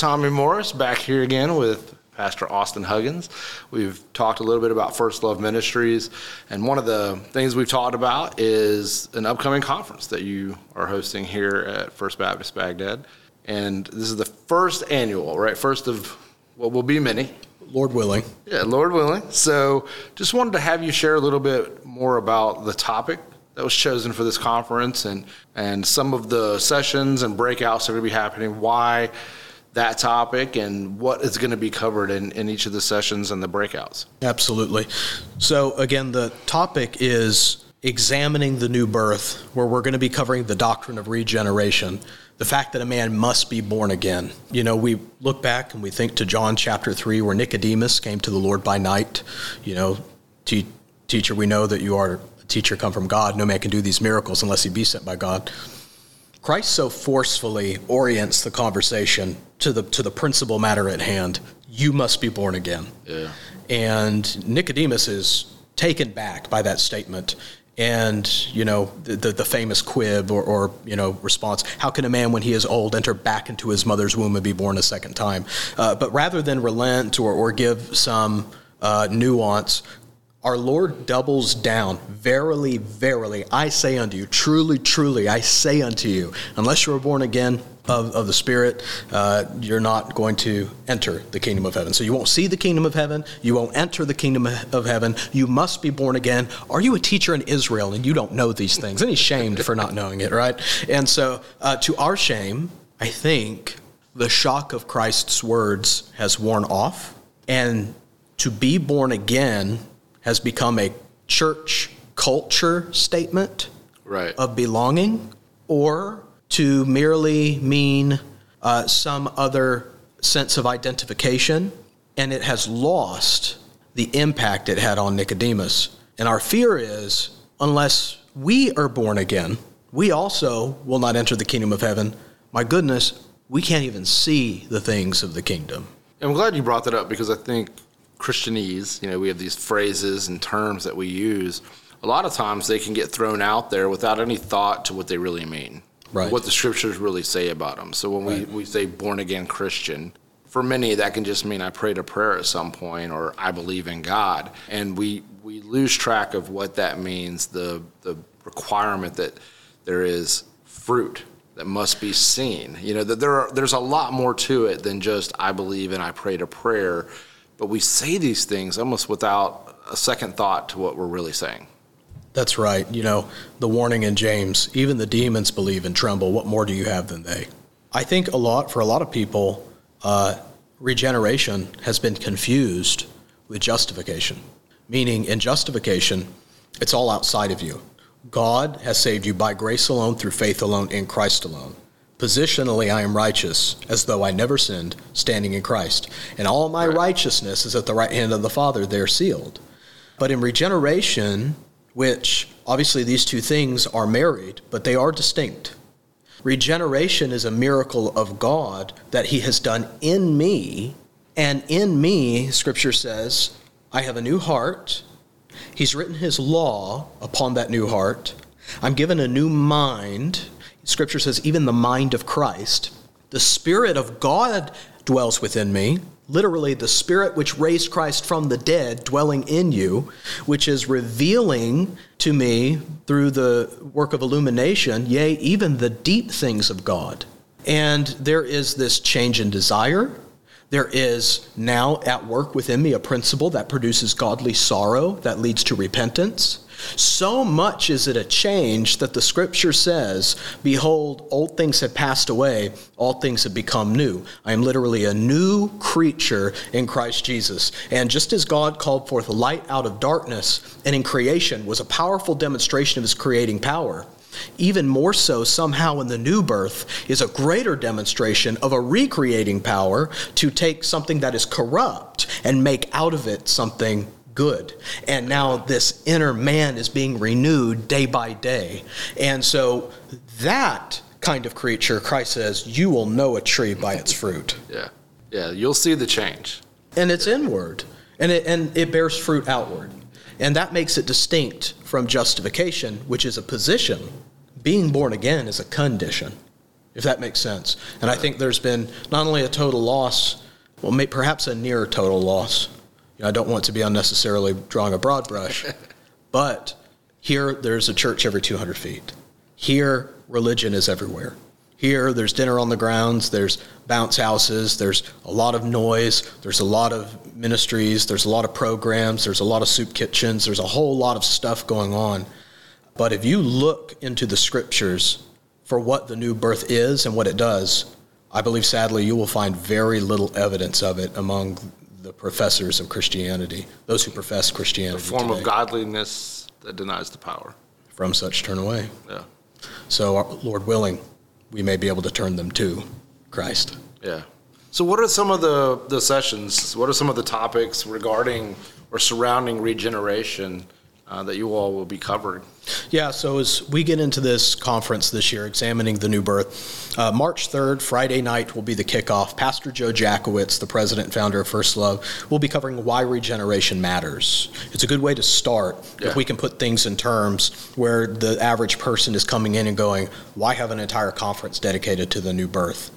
Tommy Morris back here again with Pastor Austin Huggins. We've talked a little bit about First Love Ministries, and one of the things we've talked about is an upcoming conference that you are hosting here at First Baptist Bagdad. And this is the first annual, right? First of what will be many. Lord willing. Yeah, Lord willing. So just wanted to have you share a little bit more about the topic that was chosen for this conference and, and some of the sessions and breakouts that are going to be happening, why that topic and what is going to be covered in, in each of the sessions and the breakouts. Absolutely. So, again, the topic is examining the new birth, where we're going to be covering the doctrine of regeneration, the fact that a man must be born again. You know, we look back and we think to John chapter 3, where Nicodemus came to the Lord by night. You know, teacher, we know that you are a teacher come from God. No man can do these miracles unless he be sent by God. Christ so forcefully orients the conversation to the to the principal matter at hand. You must be born again. Yeah. And Nicodemus is taken back by that statement. And you know the, the, the famous quib or, or, you know response: How can a man, when he is old, enter back into his mother's womb and be born a second time? Uh, but rather than relent or, or give some uh, nuance, our Lord doubles down. Verily, verily, I say unto you, truly, truly, I say unto you, unless you are born again of, of the Spirit, uh, you're not going to enter the kingdom of heaven. So you won't see the kingdom of heaven. You won't enter the kingdom of heaven. You must be born again. Are you a teacher in Israel and you don't know these things? And he's shamed for not knowing it, right? And so, uh, to our shame, I think the shock of Christ's words has worn off. And to be born again has become a church culture statement right. of belonging or to merely mean uh, some other sense of identification, and it has lost the impact it had on Nicodemus. And our fear is unless we are born again, we also will not enter the kingdom of heaven. My goodness, we can't even see the things of the kingdom. I'm glad you brought that up because I think Christianese, you know, we have these phrases and terms that we use. A lot of times they can get thrown out there without any thought to what they really mean, right. what the scriptures really say about them. So when right. we, we say born again Christian, for many that can just mean I prayed a prayer at some point or I believe in God. And we, we lose track of what that means, the, the requirement that there is fruit that must be seen. You know, that there are, there's a lot more to it than just I believe and I prayed a prayer but we say these things almost without a second thought to what we're really saying. That's right. You know, the warning in James, even the demons believe and tremble. What more do you have than they? I think a lot, for a lot of people, uh, regeneration has been confused with justification. Meaning, in justification, it's all outside of you. God has saved you by grace alone, through faith alone, in Christ alone. Positionally, I am righteous, as though I never sinned, standing in Christ. And all my right. righteousness is at the right hand of the Father, there sealed. But in regeneration, which obviously these two things are married, but they are distinct. Regeneration is a miracle of God that He has done in me. And in me, Scripture says, I have a new heart. He's written His law upon that new heart. I'm given a new mind Scripture says, even the mind of Christ. The Spirit of God dwells within me. Literally, the Spirit which raised Christ from the dead dwelling in you, which is revealing to me through the work of illumination, yea, even the deep things of God. And there is this change in desire. There is now at work within me a principle that produces godly sorrow that leads to repentance. So much is it a change that the scripture says, Behold, old things have passed away, all things have become new. I am literally a new creature in Christ Jesus. And just as God called forth light out of darkness and in creation was a powerful demonstration of his creating power, even more so, somehow in the new birth, is a greater demonstration of a recreating power to take something that is corrupt and make out of it something good. And now this inner man is being renewed day by day. And so that kind of creature, Christ says, you will know a tree by its fruit. Yeah. Yeah, you'll see the change. And it's inward. And it, and it bears fruit outward. And that makes it distinct from justification, which is a position. Being born again is a condition. if that makes sense. And I think there's been not only a total loss, well, may, perhaps a near total loss. Know, I don't want to be unnecessarily drawing a broad brush, but here there's a church every 200 feet. Here, religion is everywhere. Here, there's dinner on the grounds, there's bounce houses, there's a lot of noise, there's a lot of ministries, there's a lot of programs, there's a lot of soup kitchens, there's a whole lot of stuff going on. But if you look into the scriptures for what the new birth is and what it does, I believe sadly you will find very little evidence of it among the professors of Christianity, those who profess Christianity. The form today. of godliness that denies the power. From such turn away. Yeah. So, uh, Lord willing, we may be able to turn them to Christ. Yeah. So, what are some of the, the sessions? What are some of the topics regarding or surrounding regeneration uh, that you all will be covering? Yeah, so as we get into this conference this year, examining the new birth, uh, March 3rd, Friday night, will be the kickoff. Pastor Joe Jackowitz, the president and founder of First Love, will be covering why regeneration matters. It's a good way to start Yeah. if we can put things in terms where the average person is coming in and going, why have an entire conference dedicated to the new birth?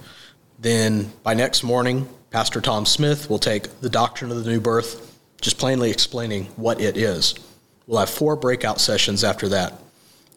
Then by next morning, Pastor Tom Smith will take the doctrine of the new birth, just plainly explaining what it is. We'll have four breakout sessions after that.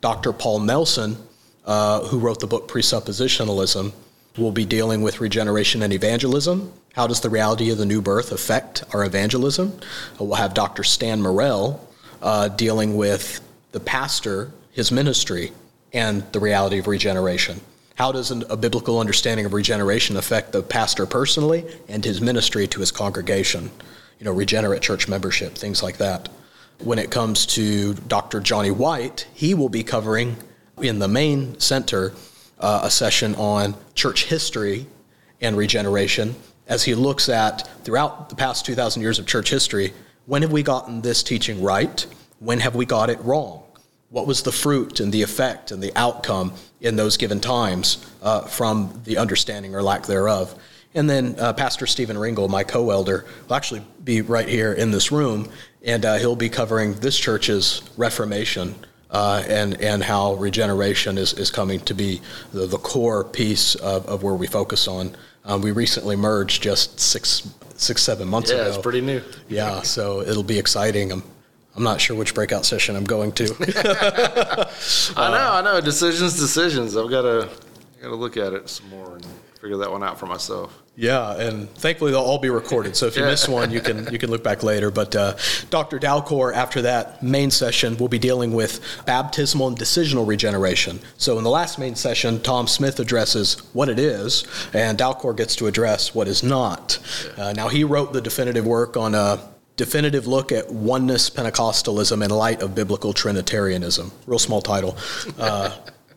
Dr. Paul Nelson, uh, who wrote the book Presuppositionalism, will be dealing with regeneration and evangelism. How does the reality of the new birth affect our evangelism? Uh, We'll have Dr. Stan Morell uh, dealing with the pastor, his ministry, and the reality of regeneration. How does an, a biblical understanding of regeneration affect the pastor personally and his ministry to his congregation? You know, regenerate church membership, things like that. When it comes to Dr. Johnny White, he will be covering in the main center uh, a session on church history and regeneration as he looks at throughout the past 2,000 years of church history when have we gotten this teaching right? When have we got it wrong? What was the fruit and the effect and the outcome in those given times uh, from the understanding or lack thereof? And then uh, Pastor Stephen Ringel, my co elder, will actually be right here in this room, and uh, he'll be covering this church's Reformation uh, and, and how regeneration is, is coming to be the, the core piece of, of where we focus on. Um, we recently merged just six, six seven months Yeah, ago. Yeah, it's pretty new. Yeah, so it'll be exciting. I'm, I'm not sure which breakout session I'm going to. I know, I know. Decisions, decisions. I've got to, got to look at it some more and figure that one out for myself. yeah, and thankfully they'll all be recorded. So if you Yeah. miss one, you can you can look back later. But uh, Dr. Dalcour, after that main session, will be dealing with baptismal and decisional regeneration. So in the last main session, Tom Smith addresses what it is, and Dalcour gets to address what is not. Uh, now he wrote the definitive work on a definitive look at oneness Pentecostalism in light of biblical Trinitarianism. Real small title. Uh,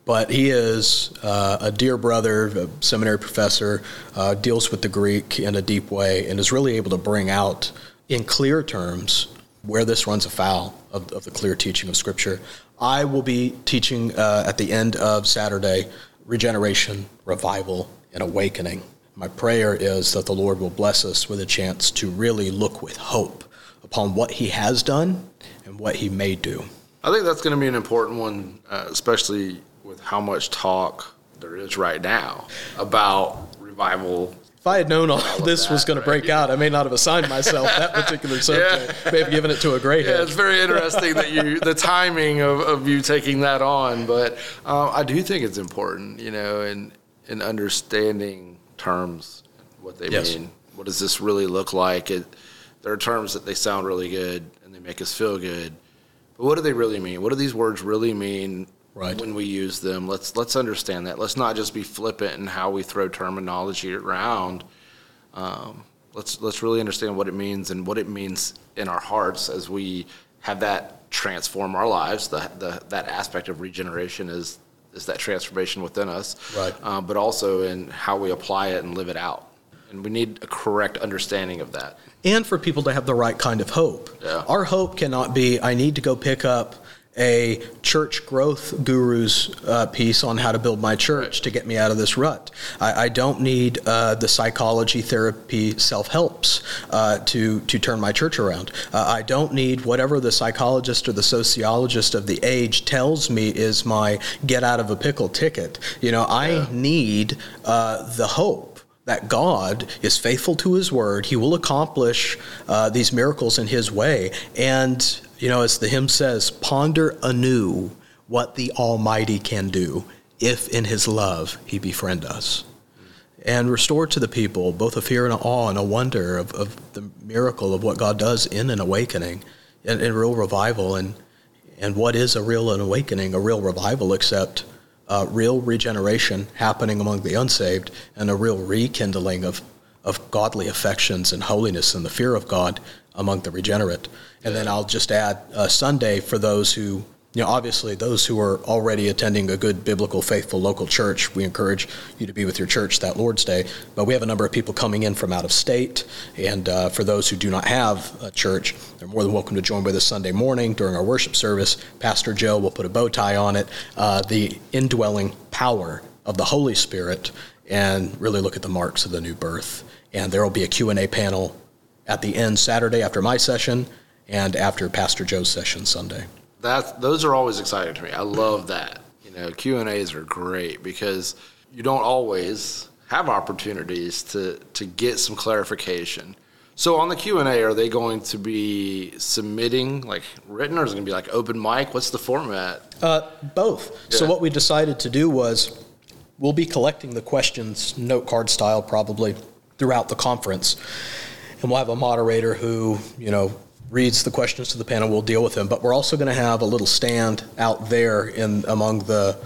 but he is uh, a dear brother, a seminary professor, uh, deals with the Greek in a deep way, and is really able to bring out in clear terms where this runs afoul of, of the clear teaching of Scripture. I will be teaching uh, at the end of Saturday regeneration, revival, and awakening. My prayer is that the Lord will bless us with a chance to really look with hope upon what He has done and what He may do. I think that's going to be an important one, uh, especially with how much talk there is right now about revival. If I had known all this was that, going to break out, I may not have assigned myself that particular subject. May have given it to a gray Yeah, it's very interesting that you the timing of, of you taking that on, but uh, I do think it's important, you know, in in understanding terms, what they Yes. mean. What does this really look like? It, there are terms that they sound really good and they make us feel good, but what do they really mean? What do these words really mean Right. when we use them? Let's let's understand that. Let's not just be flippant in how we throw terminology around. Um, let's let's really understand what it means and what it means in our hearts as we have that transform our lives. The, the that aspect of regeneration is is that transformation within us, Right. Uh, but also in how we apply it and live it out. And we need a correct understanding of that. and for people to have the right kind of hope. Yeah. Our hope cannot be, I need to go pick up a church growth guru's uh, piece on how to build my church to get me out of this rut. I, I don't need uh, the psychology, therapy, self helps uh, to to turn my church around. Uh, I don't need whatever the psychologist or the sociologist of the age tells me is my get out of a pickle ticket. You know, I yeah. need uh, the hope that God is faithful to His word. He will accomplish uh, these miracles in His way. And, you know, as the hymn says, ponder anew what the Almighty can do if in His love He befriend us. And restore to the people both a fear and an awe and a wonder of, of the miracle of what God does in an awakening, in, in real revival. And, and what is a real awakening, a real revival, except uh, real regeneration happening among the unsaved and a real rekindling of, of godly affections and holiness and the fear of God among the regenerate. And then I'll just add uh, Sunday for those who you know, obviously, those who are already attending a good biblical, faithful local church, we encourage you to be with your church that Lord's Day. But we have a number of people coming in from out of state, and uh, for those who do not have a church, they're more than welcome to join with us Sunday morning during our worship service. Pastor Joe will put a bow tie on it. Uh, the indwelling power of the Holy Spirit, and really look at the marks of the new birth. And there will be a Q&A panel at the end Saturday after my session and after Pastor Joe's session Sunday that those are always exciting to me. I love that. You know, Q and A's are great because you don't always have opportunities to to get some clarification. So on the Q and A, are they going to be submitting like written, or is it going to be like open mic? What's the format? Uh, both. Yeah. So what we decided to do was we'll be collecting the questions note card style probably throughout the conference, and we'll have a moderator who you know reads the questions to the panel. We'll deal with them, but we're also going to have a little stand out there in among the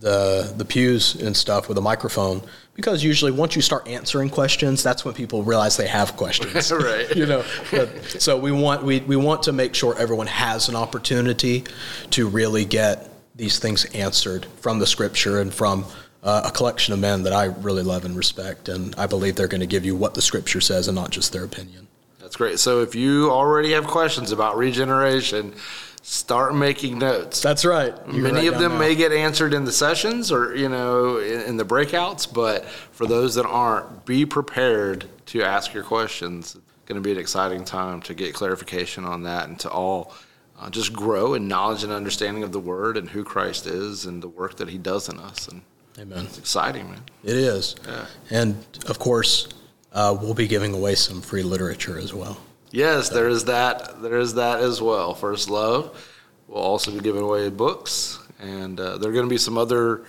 the the pews and stuff with a microphone because usually once you start answering questions, that's when people realize they have questions. right. you know. But, so we want we we want to make sure everyone has an opportunity to really get these things answered from the scripture and from uh, a collection of men that I really love and respect, and I believe they're going to give you what the scripture says and not just their opinion. That's great. So if you already have questions about regeneration, start making notes. That's right. You Many of them now. may get answered in the sessions or you know in, in, the breakouts, but for those that aren't, be prepared to ask your questions. It's going to be an exciting time to get clarification on that and to all uh, just grow in knowledge and understanding of the Word and who Christ is and the work that He does in us. And Amen. It's exciting, man. It is. Yeah. And of course uh, we'll be giving away some free literature as well. Yes, there is that. There is that as well. First Love. We'll also be giving away books, and uh, there are going to be some other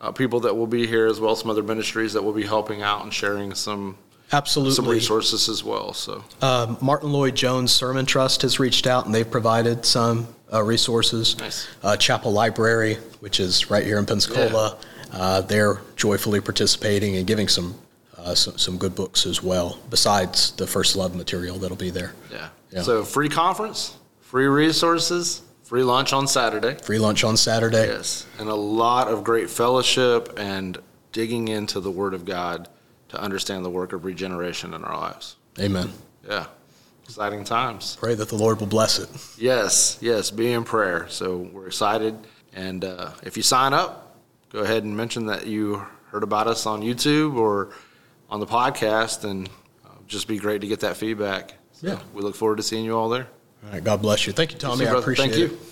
uh, people that will be here as well. Some other ministries that will be helping out and sharing some absolutely some resources as well. So uh, Martyn Lloyd-Jones Sermon Trust has reached out and they've provided some uh, resources. Nice. Uh, Chapel Library, which is right here in Pensacola, yeah. Uh, they're joyfully participating and giving some uh, some, some good books as well, besides the First Love material that'll be there. Yeah. yeah. So, free conference, free resources, free lunch on Saturday. Free lunch on Saturday. Yes. And a lot of great fellowship and digging into the Word of God to understand the work of regeneration in our lives. Amen. Yeah. Exciting times. Pray that the Lord will bless it. Yes, yes, be in prayer. So we're excited. And uh, if you sign up, go ahead and mention that you heard about us on YouTube or on the podcast, and uh, just be great to get that feedback. So yeah. We look forward to seeing you all there. All right. God bless you. Thank you, Tommy. You, I appreciate Thank you. it.